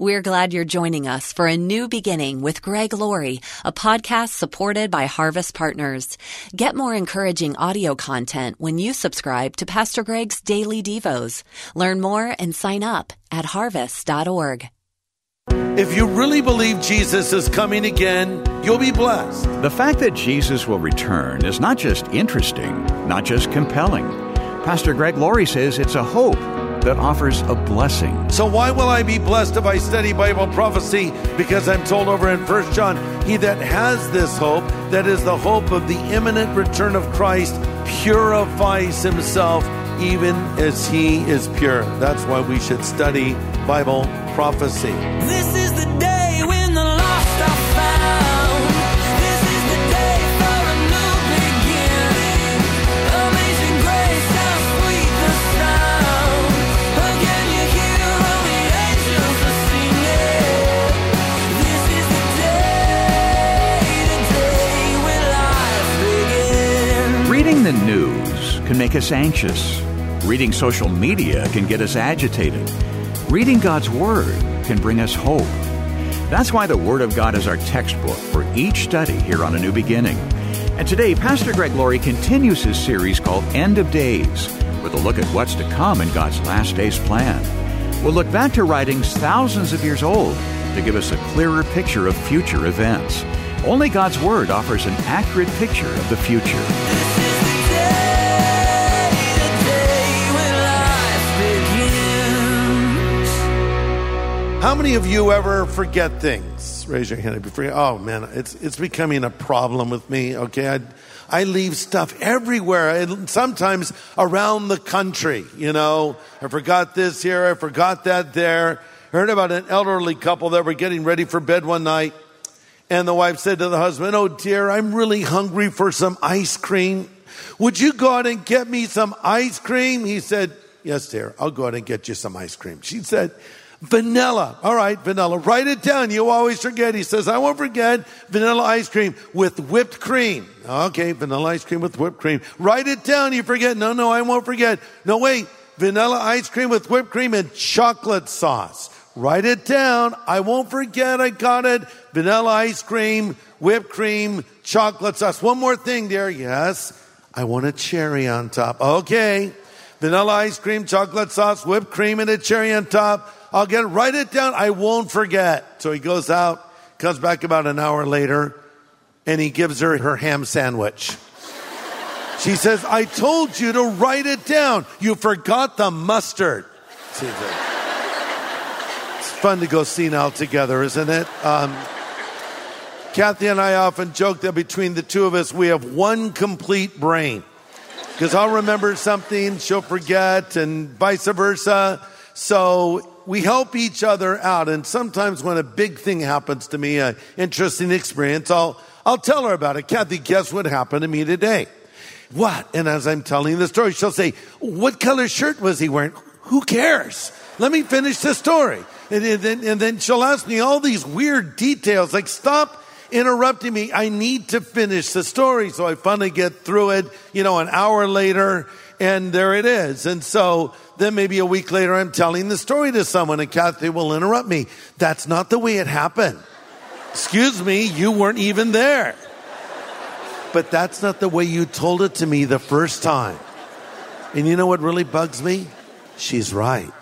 We're glad you're joining us for a new beginning with Greg Laurie, a podcast supported by Harvest Partners. Get more encouraging audio content when you subscribe to Pastor Greg's Daily Devos. Learn more and sign up at harvest.org. If you really believe Jesus is coming again, you'll be blessed. The fact that Jesus will return is not just interesting, not just compelling. Pastor Greg Laurie says it's a hope that offers a blessing. So why will I be blessed if I study Bible prophecy? Because I'm told over in 1 John, he that has this hope, that is the hope of the imminent return of Christ, purifies himself even as he is pure. That's why we should study Bible prophecy. This is the make us anxious. Reading social media can get us agitated. Reading God's Word can bring us hope. That's why the Word of God is our textbook for each study here on A New Beginning. And today, Pastor Greg Laurie continues his series called End of Days with a look at what's to come in God's last days plan. We'll look back to writings thousands of years old to give us a clearer picture of future events. Only God's Word offers an accurate picture of the future. How many of you ever forget things? Raise your hand if you forget. Oh man, it's it's becoming a problem with me. Okay, I I leave stuff everywhere, sometimes around the country. You know, I forgot this here, I forgot that there. I heard about an elderly couple that were getting ready for bed one night, and the wife said to the husband, "Oh dear, I'm really hungry for some ice cream. Would you go out and get me some ice cream?" He said, "Yes, dear, I'll go out and get you some ice cream." She said. Vanilla. All right, vanilla. Write it down. You always forget. He says, I won't forget vanilla ice cream with whipped cream. Okay, vanilla ice cream with whipped cream. Write it down. You forget. No, no, I won't forget. No, wait. Vanilla ice cream with whipped cream and chocolate sauce. Write it down. I won't forget. I got it. Vanilla ice cream, whipped cream, chocolate sauce. One more thing there. Yes. I want a cherry on top. Okay. Vanilla ice cream, chocolate sauce, whipped cream, and a cherry on top. I'll get. Write it down. I won't forget. So he goes out, comes back about an hour later, and he gives her her ham sandwich. She says, I told you to write it down. You forgot the mustard. It's fun to go senile together, isn't it? Um, Kathy and I often joke that between the two of us, we have one complete brain. Because I'll remember something, she'll forget, and vice versa. So we help each other out. And sometimes when a big thing happens to me, an interesting experience, I'll, I'll tell her about it. Kathy, guess what happened to me today? What? And as I'm telling the story, she'll say, What color shirt was he wearing? Who cares? Let me finish the story. And, and then, and then she'll ask me all these weird details like, Stop interrupting me. I need to finish the story. So I finally get through it, you know, an hour later, and there it is. And so then maybe a week later, I'm telling the story to someone, and Kathy will interrupt me. That's not the way it happened. Excuse me, you weren't even there. But that's not the way you told it to me the first time. And you know what really bugs me? She's right.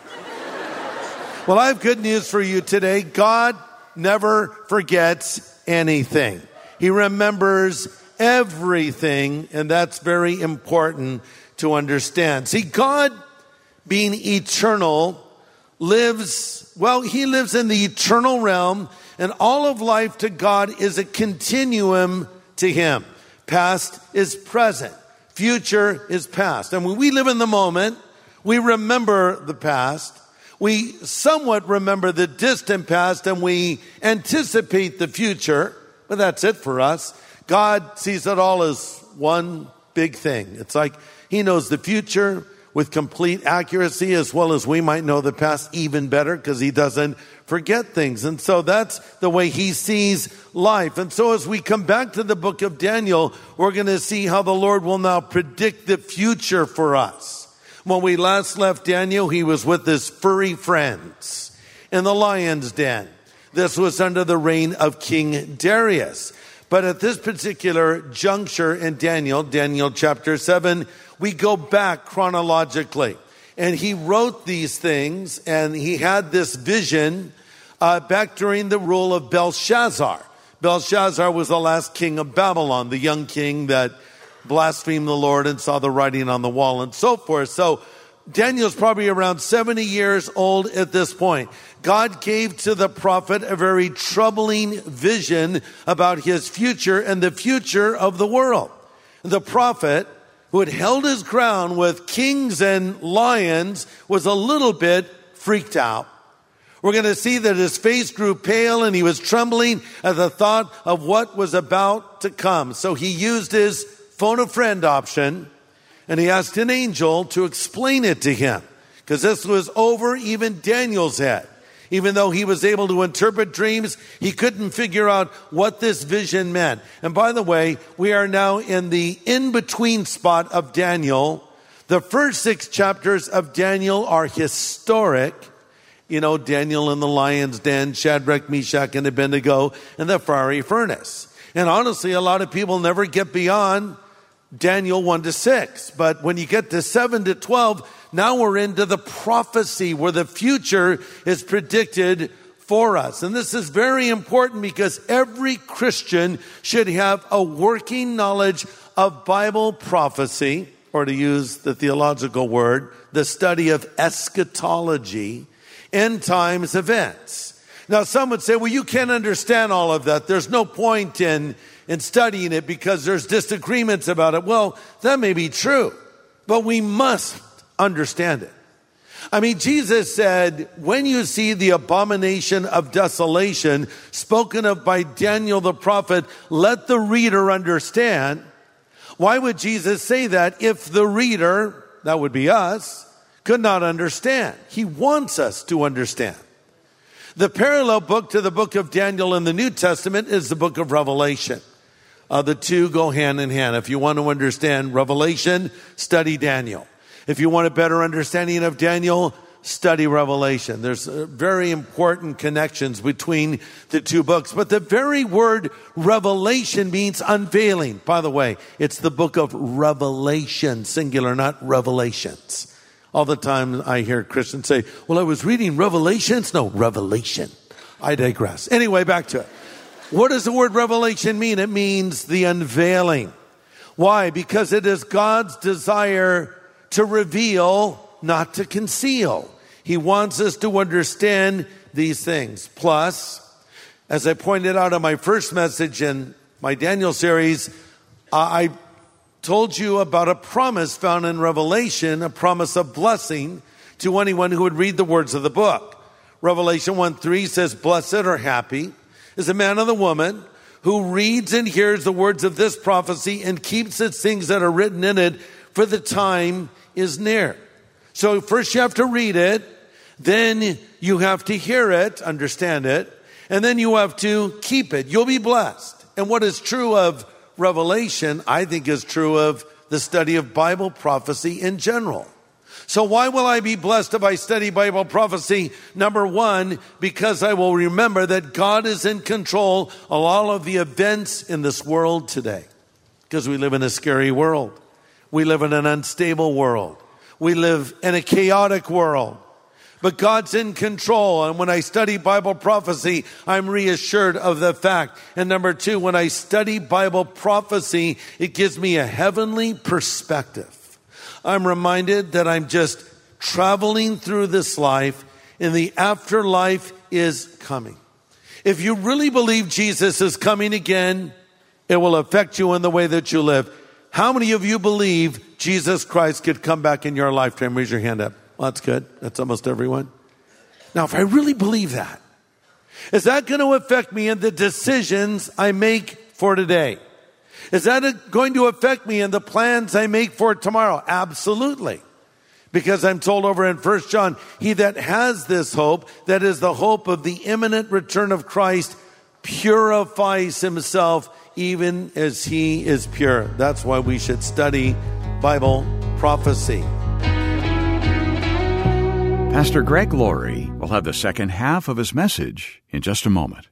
Well, I have good news for you today. God never forgets anything. He remembers everything, and that's very important to understand. See, God, being eternal, lives, well, He lives in the eternal realm, and all of life to God is a continuum to Him. Past is present, future is past. And when we live in the moment, we remember the past. We somewhat remember the distant past and we anticipate the future, but that's it for us. God sees it all as one big thing. It's like He knows the future with complete accuracy as well as we might know the past even better because He doesn't forget things. And so that's the way He sees life. And so as we come back to the book of Daniel, we're going to see how the Lord will now predict the future for us. When we last left Daniel, he was with his furry friends. in the lion's den. This was under the reign of King Darius. But at this particular juncture in Daniel, Daniel chapter 7, we go back chronologically. And he wrote these things and he had this vision uh, back during the rule of Belshazzar. Belshazzar was the last king of Babylon, the young king that blasphemed the Lord and saw the writing on the wall and so forth. So Daniel's probably around 70 years old at this point. God gave to the prophet a very troubling vision about his future and the future of the world. The prophet, who had held his ground with kings and lions, was a little bit freaked out. We're going to see that his face grew pale and he was trembling at the thought of what was about to come. So he used his phone a friend option and he asked an angel to explain it to him because this was over even Daniel's head. Even though he was able to interpret dreams, he couldn't figure out what this vision meant. And by the way, we are now in the in between spot of Daniel. The first six chapters of Daniel are historic. You know, Daniel in the lion's den, Shadrach, Meshach, and Abednego and the fiery furnace. And honestly, a lot of people never get beyond Daniel 1 to 6. But when you get to 7 to 12, now we're into the prophecy where the future is predicted for us. And this is very important because every Christian should have a working knowledge of Bible prophecy, or to use the theological word, the study of eschatology, end times events. Now, some would say, well, you can't understand all of that. There's no point in, in studying it because there's disagreements about it. Well, that may be true, but we must understand it. I mean, Jesus said, when you see the abomination of desolation spoken of by Daniel the prophet, let the reader understand. Why would Jesus say that if the reader, that would be us, could not understand? He wants us to understand. The parallel book to the book of Daniel in the New Testament is the book of Revelation. Uh, the two go hand in hand. If you want to understand Revelation, study Daniel. If you want a better understanding of Daniel, study Revelation. There's uh, very important connections between the two books. But the very word revelation means unveiling. By the way, it's the book of Revelation, singular, not revelations. All the time I hear Christians say, well, I was reading Revelations. No, Revelation. I digress. Anyway, back to it. What does the word revelation mean? It means the unveiling. Why? Because it is God's desire to reveal, not to conceal. He wants us to understand these things. Plus, as I pointed out in my first message in my Daniel series, I told you about a promise found in Revelation, a promise of blessing to anyone who would read the words of the book. Revelation 1 3 says, Blessed or happy is a man or the woman who reads and hears the words of this prophecy and keeps its things that are written in it, for the time is near. So first you have to read it, then you have to hear it, understand it, and then you have to keep it. You'll be blessed. And what is true of Revelation, I think is true of the study of Bible prophecy in general. So why will I be blessed if I study Bible prophecy? Number one, because I will remember that God is in control of all of the events in this world today. Because we live in a scary world. We live in an unstable world. We live in a chaotic world. But God's in control. And when I study Bible prophecy, I'm reassured of the fact. And number two, when I study Bible prophecy, it gives me a heavenly perspective. I'm reminded that I'm just traveling through this life and the afterlife is coming. If you really believe Jesus is coming again, it will affect you in the way that you live. How many of you believe Jesus Christ could come back in your lifetime? Raise your hand up. Well, that's good. That's almost everyone. Now, if I really believe that, is that going to affect me in the decisions I make for today? Is that going to affect me in the plans I make for tomorrow? Absolutely. Because I'm told over in First John, he that has this hope, that is the hope of the imminent return of Christ, purifies himself even as he is pure. That's why we should study Bible prophecy. Pastor Greg Laurie will have the second half of his message in just a moment.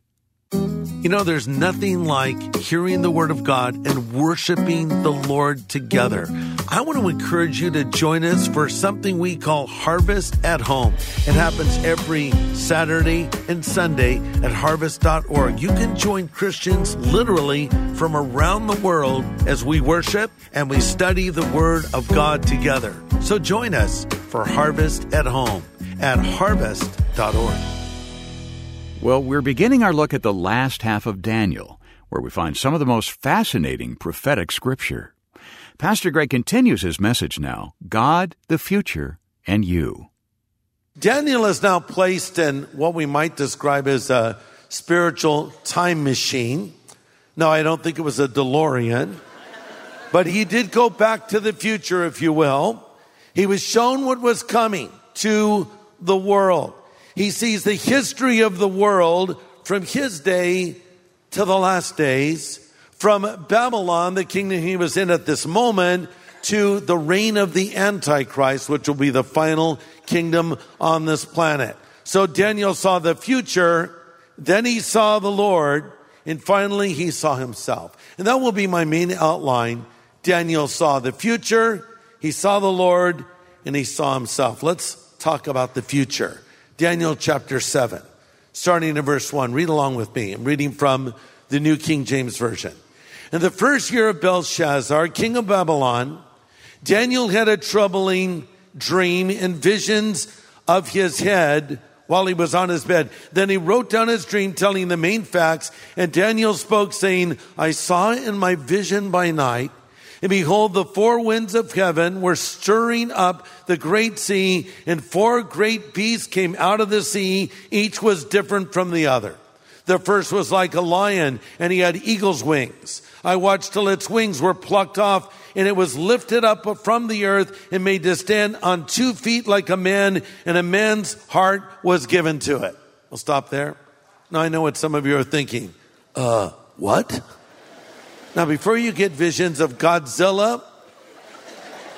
You know, there's nothing like hearing the Word of God and worshiping the Lord together. I want to encourage you to join us for something we call Harvest at Home. It happens every Saturday and Sunday at harvest.org. You can join Christians literally from around the world as we worship and we study the Word of God together. So join us for Harvest at Home at harvest.org. Well, we're beginning our look at the last half of Daniel, where we find some of the most fascinating prophetic scripture. Pastor Greg continues his message now God, the future, and you. Daniel is now placed in what we might describe as a spiritual time machine. No, I don't think it was a DeLorean, but he did go back to the future, if you will. He was shown what was coming to the world. He sees the history of the world from his day to the last days, from Babylon, the kingdom he was in at this moment, to the reign of the Antichrist, which will be the final kingdom on this planet. So Daniel saw the future, then he saw the Lord, and finally he saw himself. And that will be my main outline. Daniel saw the future, he saw the Lord, and he saw himself. Let's talk about the future. Daniel chapter 7, starting in verse 1. Read along with me. I'm reading from the New King James Version. In the first year of Belshazzar, king of Babylon, Daniel had a troubling dream and visions of his head while he was on his bed. Then he wrote down his dream, telling the main facts, and Daniel spoke, saying, I saw in my vision by night, and behold, the four winds of heaven were stirring up the great sea, and four great beasts came out of the sea. Each was different from the other. The first was like a lion, and he had eagle's wings. I watched till its wings were plucked off, and it was lifted up from the earth and made to stand on two feet like a man, and a man's heart was given to it. I'll stop there. Now I know what some of you are thinking. Uh, what? Now, before you get visions of Godzilla,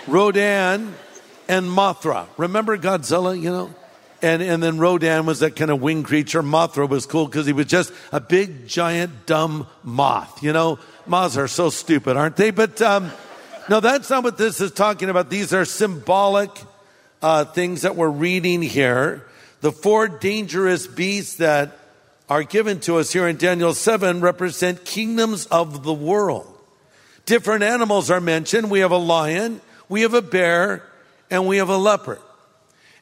Rodan, and Mothra, remember Godzilla, you know? And, and then Rodan was that kind of winged creature. Mothra was cool because he was just a big, giant, dumb moth. You know, moths are so stupid, aren't they? But um, no, that's not what this is talking about. These are symbolic uh, things that we're reading here. The four dangerous beasts that are given to us here in Daniel 7 represent kingdoms of the world. Different animals are mentioned. We have a lion, we have a bear, and we have a leopard.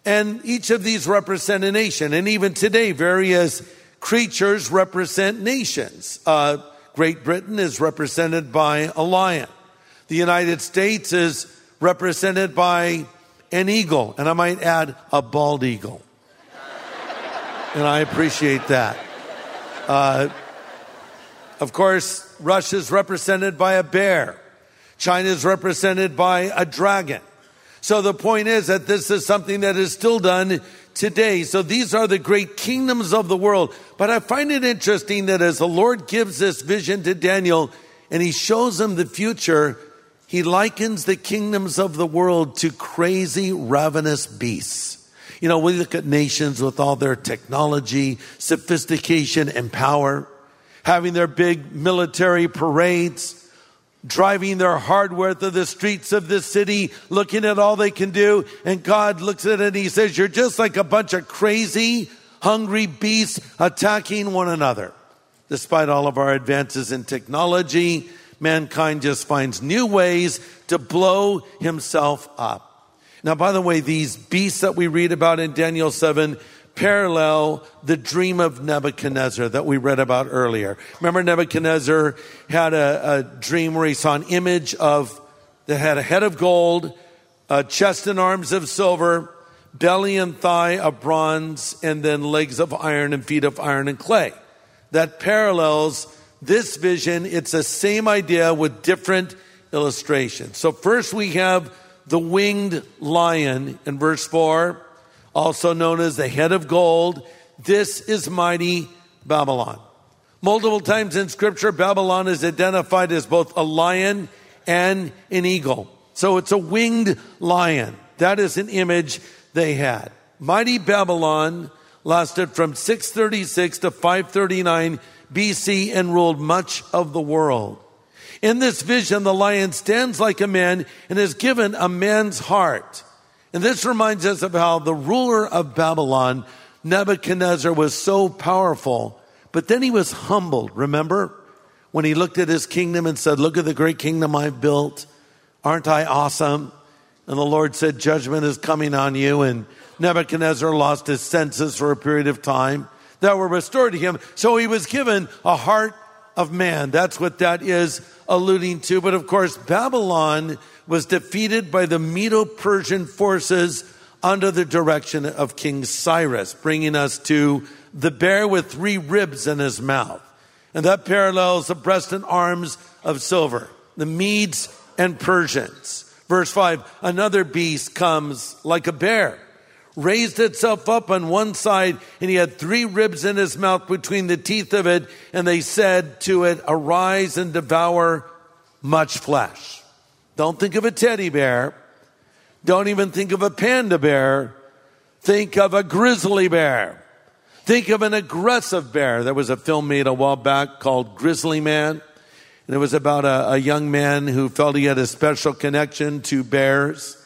And each of these represent a nation. And even today, various creatures represent nations. Uh, Great Britain is represented by a lion. The United States is represented by an eagle. And I might add a bald eagle. and I appreciate that. Uh, of course, Russia is represented by a bear. China is represented by a dragon. So the point is that this is something that is still done today. So these are the great kingdoms of the world. But I find it interesting that as the Lord gives this vision to Daniel and he shows him the future, he likens the kingdoms of the world to crazy, ravenous beasts. You know, we look at nations with all their technology, sophistication, and power, having their big military parades, driving their hardware through the streets of the city, looking at all they can do. And God looks at it and he says, You're just like a bunch of crazy, hungry beasts attacking one another. Despite all of our advances in technology, mankind just finds new ways to blow himself up. Now, by the way, these beasts that we read about in Daniel 7 parallel the dream of Nebuchadnezzar that we read about earlier. Remember, Nebuchadnezzar had a, a dream where he saw an image of that had a head of gold, a chest and arms of silver, belly and thigh of bronze, and then legs of iron and feet of iron and clay. That parallels this vision. It's the same idea with different illustrations. So first we have the winged lion in verse 4, also known as the head of gold. This is mighty Babylon. Multiple times in scripture, Babylon is identified as both a lion and an eagle. So it's a winged lion. That is an image they had. Mighty Babylon lasted from 636 to 539 BC and ruled much of the world. In this vision, the lion stands like a man and is given a man's heart. And this reminds us of how the ruler of Babylon, Nebuchadnezzar, was so powerful, but then he was humbled. Remember when he looked at his kingdom and said, Look at the great kingdom I've built. Aren't I awesome? And the Lord said, Judgment is coming on you. And Nebuchadnezzar lost his senses for a period of time that were restored to him. So he was given a heart of man. That's what that is alluding to. But of course, Babylon was defeated by the Medo Persian forces under the direction of King Cyrus, bringing us to the bear with three ribs in his mouth. And that parallels the breast and arms of silver, the Medes and Persians. Verse 5 Another beast comes like a bear raised itself up on one side, and he had three ribs in his mouth between the teeth of it, and they said to it, Arise and devour much flesh. Don't think of a teddy bear. Don't even think of a panda bear. Think of a grizzly bear. Think of an aggressive bear. There was a film made a while back called Grizzly Man. And it was about a, a young man who felt he had a special connection to bears.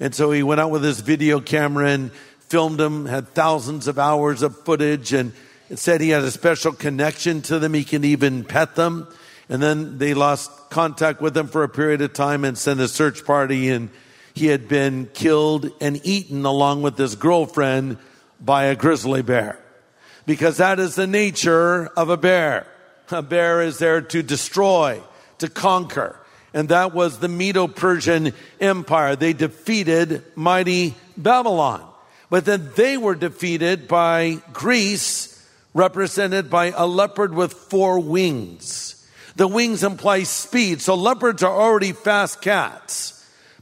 And so he went out with his video camera and filmed them, had thousands of hours of footage, and said he had a special connection to them. He can even pet them. And then they lost contact with him for a period of time and sent a search party, and he had been killed and eaten along with his girlfriend by a grizzly bear. Because that is the nature of a bear. A bear is there to destroy, to conquer and that was the Medo Persian Empire. They defeated mighty Babylon. But then they were defeated by Greece, represented by a leopard with four wings. The wings imply speed, so leopards are already fast cats.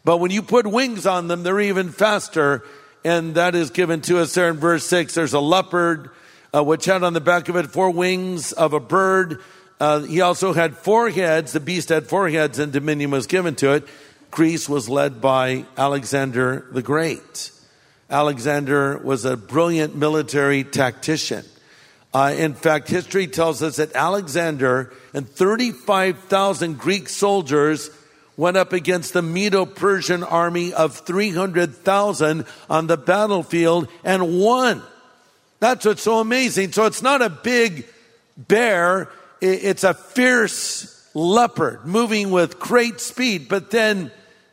But when you put wings on them, they're even faster. And that is given to us there in verse 6. There's a leopard, uh, which had on the back of it four wings of a bird uh, he also had four heads. The beast had four heads, and dominion was given to it. Greece was led by Alexander the Great. Alexander was a brilliant military tactician. Uh, in fact, history tells us that Alexander and 35,000 Greek soldiers went up against the Medo Persian army of 300,000 on the battlefield and won. That's what's so amazing. So it's not a big bear, it's a fierce leopard moving with great speed, but then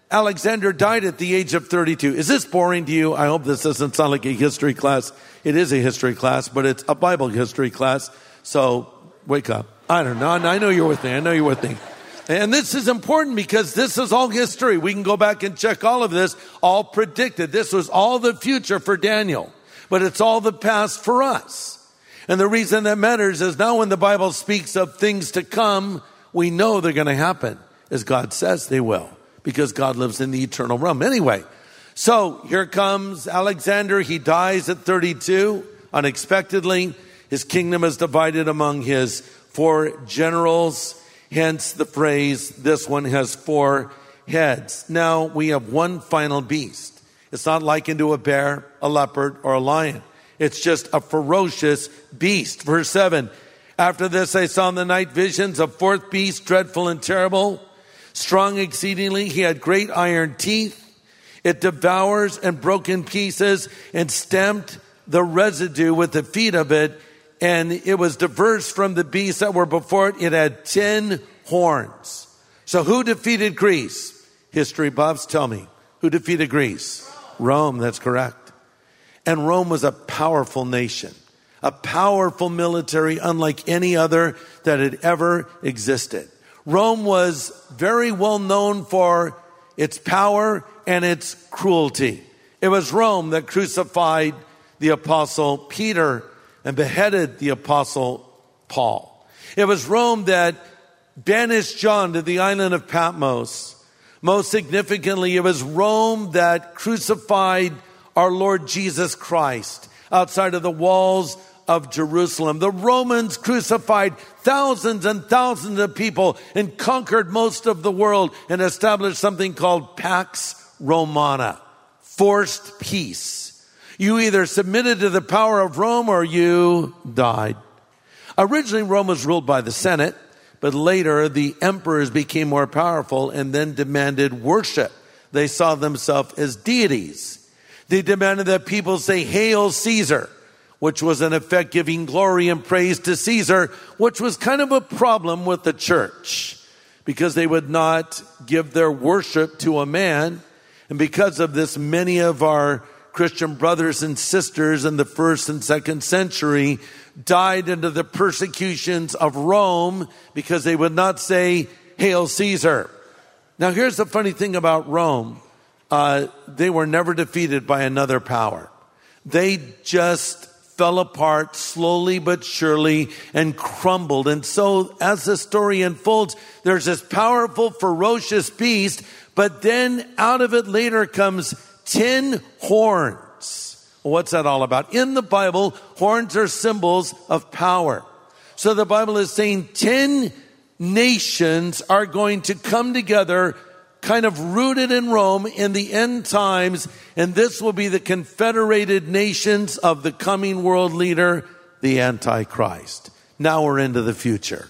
Alexander died at the age of 32. Is this boring to you? I hope this doesn't sound like a history class. It is a history class, but it's a Bible history class. So wake up. I don't know. I know you're with me. I know you're with me. And this is important because this is all history. We can go back and check all of this, all predicted. This was all the future for Daniel, but it's all the past for us. And the reason that matters is now when the Bible speaks of things to come, we know they're going to happen as God says they will because God lives in the eternal realm. Anyway, so here comes Alexander. He dies at 32 unexpectedly. His kingdom is divided among his four generals. Hence the phrase, this one has four heads. Now we have one final beast. It's not likened to a bear, a leopard, or a lion. It's just a ferocious beast. Verse 7 After this, I saw in the night visions a fourth beast, dreadful and terrible, strong exceedingly. He had great iron teeth. It devours and broke in pieces and stamped the residue with the feet of it. And it was diverse from the beasts that were before it. It had 10 horns. So who defeated Greece? History buffs tell me. Who defeated Greece? Rome, that's correct. And Rome was a powerful nation, a powerful military unlike any other that had ever existed. Rome was very well known for its power and its cruelty. It was Rome that crucified the apostle Peter and beheaded the apostle Paul. It was Rome that banished John to the island of Patmos. Most significantly, it was Rome that crucified our Lord Jesus Christ outside of the walls of Jerusalem. The Romans crucified thousands and thousands of people and conquered most of the world and established something called Pax Romana, forced peace. You either submitted to the power of Rome or you died. Originally, Rome was ruled by the Senate, but later the emperors became more powerful and then demanded worship. They saw themselves as deities. They demanded that people say, Hail Caesar, which was in effect giving glory and praise to Caesar, which was kind of a problem with the church because they would not give their worship to a man. And because of this, many of our Christian brothers and sisters in the first and second century died under the persecutions of Rome because they would not say, Hail Caesar. Now, here's the funny thing about Rome uh, they were never defeated by another power. They just fell apart slowly but surely and crumbled. And so, as the story unfolds, there's this powerful, ferocious beast, but then out of it later comes 10 horns. What's that all about? In the Bible, horns are symbols of power. So the Bible is saying 10 nations are going to come together, kind of rooted in Rome in the end times, and this will be the confederated nations of the coming world leader, the Antichrist. Now we're into the future.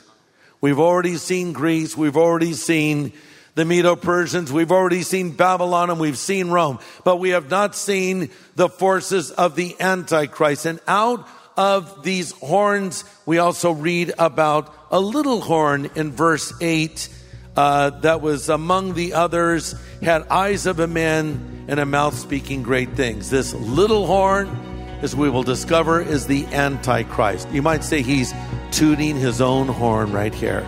We've already seen Greece, we've already seen the Medo Persians, we've already seen Babylon, and we've seen Rome, but we have not seen the forces of the Antichrist. And out of these horns, we also read about a little horn in verse 8 uh, that was among the others, had eyes of a man and a mouth speaking great things. This little horn, as we will discover, is the Antichrist. You might say he's tooting his own horn right here.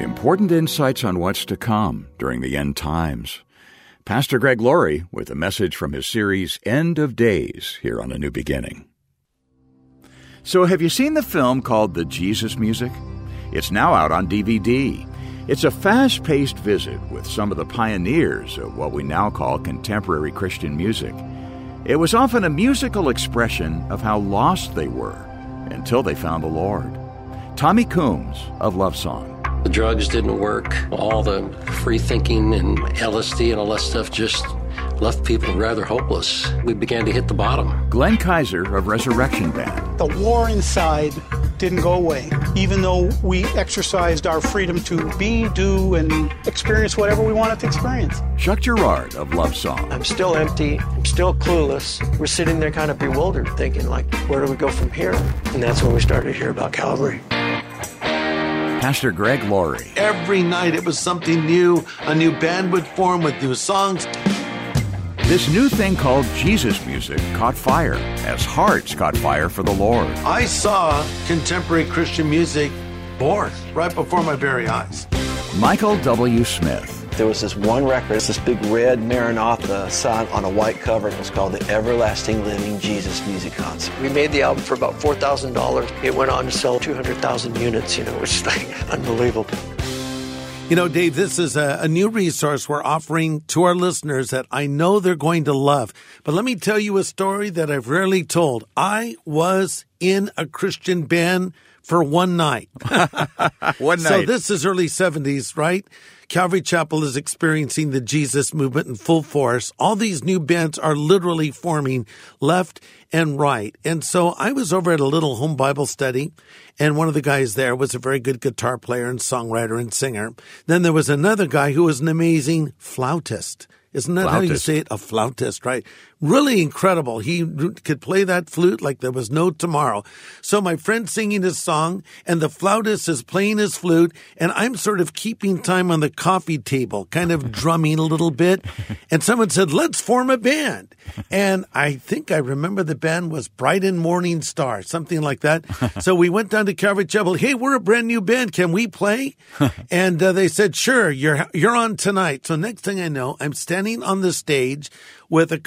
Important insights on what's to come during the end times. Pastor Greg Laurie with a message from his series End of Days here on A New Beginning. So, have you seen the film called The Jesus Music? It's now out on DVD. It's a fast paced visit with some of the pioneers of what we now call contemporary Christian music. It was often a musical expression of how lost they were until they found the Lord. Tommy Coomes of Love Song. The drugs didn't work. All the free thinking and LSD and all that stuff just left people rather hopeless. We began to hit the bottom. Glenn Kaiser of Resurrection Band. The war inside didn't go away, even though we exercised our freedom to be, do, and experience whatever we wanted to experience. Chuck Girard of Love Song. I'm still empty. I'm still clueless. We're sitting there kind of bewildered, thinking, like, where do we go from here? And that's when we started to hear about Calvary. Pastor Greg Laurie. Every night it was something new. A new band would form with new songs. This new thing called Jesus music caught fire as hearts caught fire for the Lord. I saw contemporary Christian music born right before my very eyes. Michael W. Smith. There was this one record, it's this big red Maranatha sign on a white cover. It was called the Everlasting Living Jesus Music Concert. We made the album for about $4,000. It went on to sell 200,000 units, you know, which is like unbelievable. You know, Dave, this is a, a, new resource we're offering to our listeners that I know they're going to love. But let me tell you a story that I've rarely told. I was in a Christian band for one night. one night. So this is early 70s, right? Calvary Chapel is experiencing the Jesus movement in full force. All these new bands are literally forming left and right. And so I was over at a little home Bible study, and one of the guys there was a very good guitar player and songwriter and singer. Then there was another guy who was an amazing flautist. Isn't that flautist. how you say it? A flautist, right? Really incredible. He could play that flute like there was no tomorrow. So my friend's singing his song and the flautist is playing his flute and I'm sort of keeping time on the coffee table, kind of drumming a little bit. And someone said, let's form a band. And I think I remember the band was Bright and Morning Star, something like that. So we went down to Calvary Chapel. Hey, we're a brand new band. Can we play? and uh, they said, sure, you're, you're on tonight. So next thing I know, I'm standing on the stage with a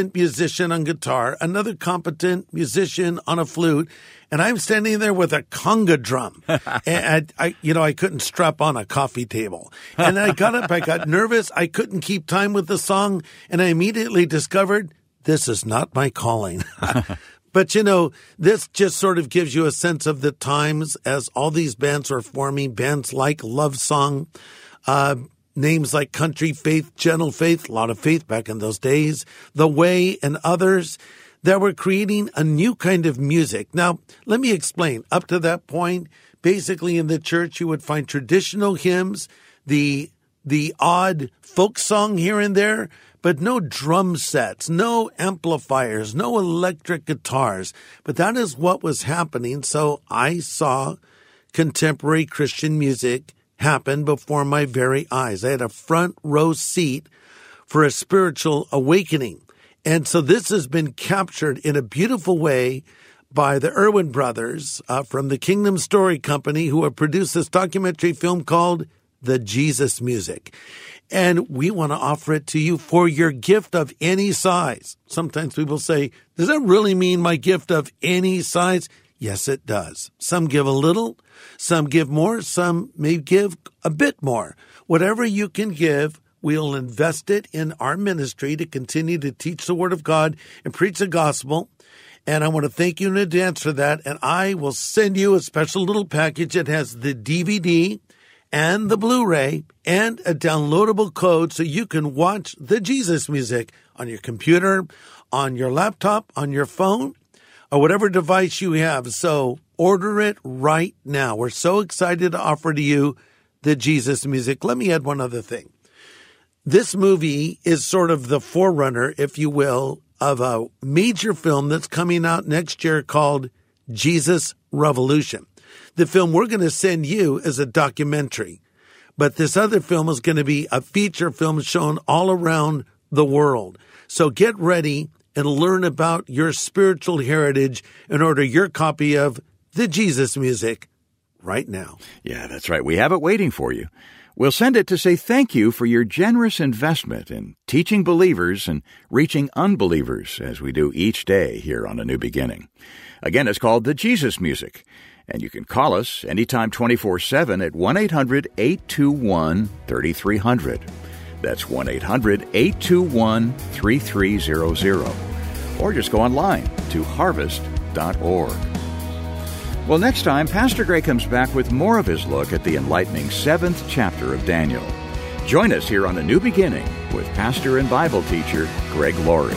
competent musician on guitar, another competent musician on a flute, and I'm standing there with a conga drum. and I, I, you know, I couldn't strap on a coffee table. And I got up, I got nervous, I couldn't keep time with the song, and I immediately discovered this is not my calling. But you know, this just sort of gives you a sense of the times as all these bands are forming, bands like Love Song, uh, names like Country Faith, Gentle Faith, a lot of faith back in those days, The Way, and others that were creating a new kind of music. Now, let me explain. Up to that point, basically in the church, you would find traditional hymns, the the odd folk song here and there, but no drum sets, no amplifiers, no electric guitars. But that is what was happening. So I saw contemporary Christian music happen before my very eyes. I had a front row seat for a spiritual awakening. And so this has been captured in a beautiful way by the Erwin brothers uh, from the Kingdom Story Company, who have produced this documentary film called The Jesus Music. And we want to offer it to you for your gift of any size. Sometimes people say, does that really mean my gift of any size? Yes, it does. Some give a little, some give more, some may give a bit more. Whatever you can give, we'll invest it in our ministry to continue to teach the Word of God and preach the gospel. And I want to thank you in advance for that. And I will send you a special little package that has the DVD and the Blu-ray and a downloadable code so you can watch the Jesus music on your computer, on your laptop, on your phone, or whatever device you have. So order it right now. We're so excited to offer to you the Jesus music. Let me add one other thing. This movie is sort of the forerunner, if you will, of a major film that's coming out next year called Jesus Revolution. The film we're going to send you is a documentary, but this other film is going to be a feature film shown all around the world. So get ready and learn about your spiritual heritage and order your copy of the Jesus music right now. Yeah, that's right. We have it waiting for you. We'll send it to say thank you for your generous investment in teaching believers and reaching unbelievers as we do each day here on A New Beginning. Again, it's called the Jesus Music, and you can call us anytime 24 7 at 1 800 821 3300. That's 1 800 821 3300. Or just go online to harvest.org. Well, next time, Pastor Greg comes back with more of his look at the enlightening seventh chapter of Daniel. Join us here on A New Beginning with pastor and Bible teacher Greg Laurie.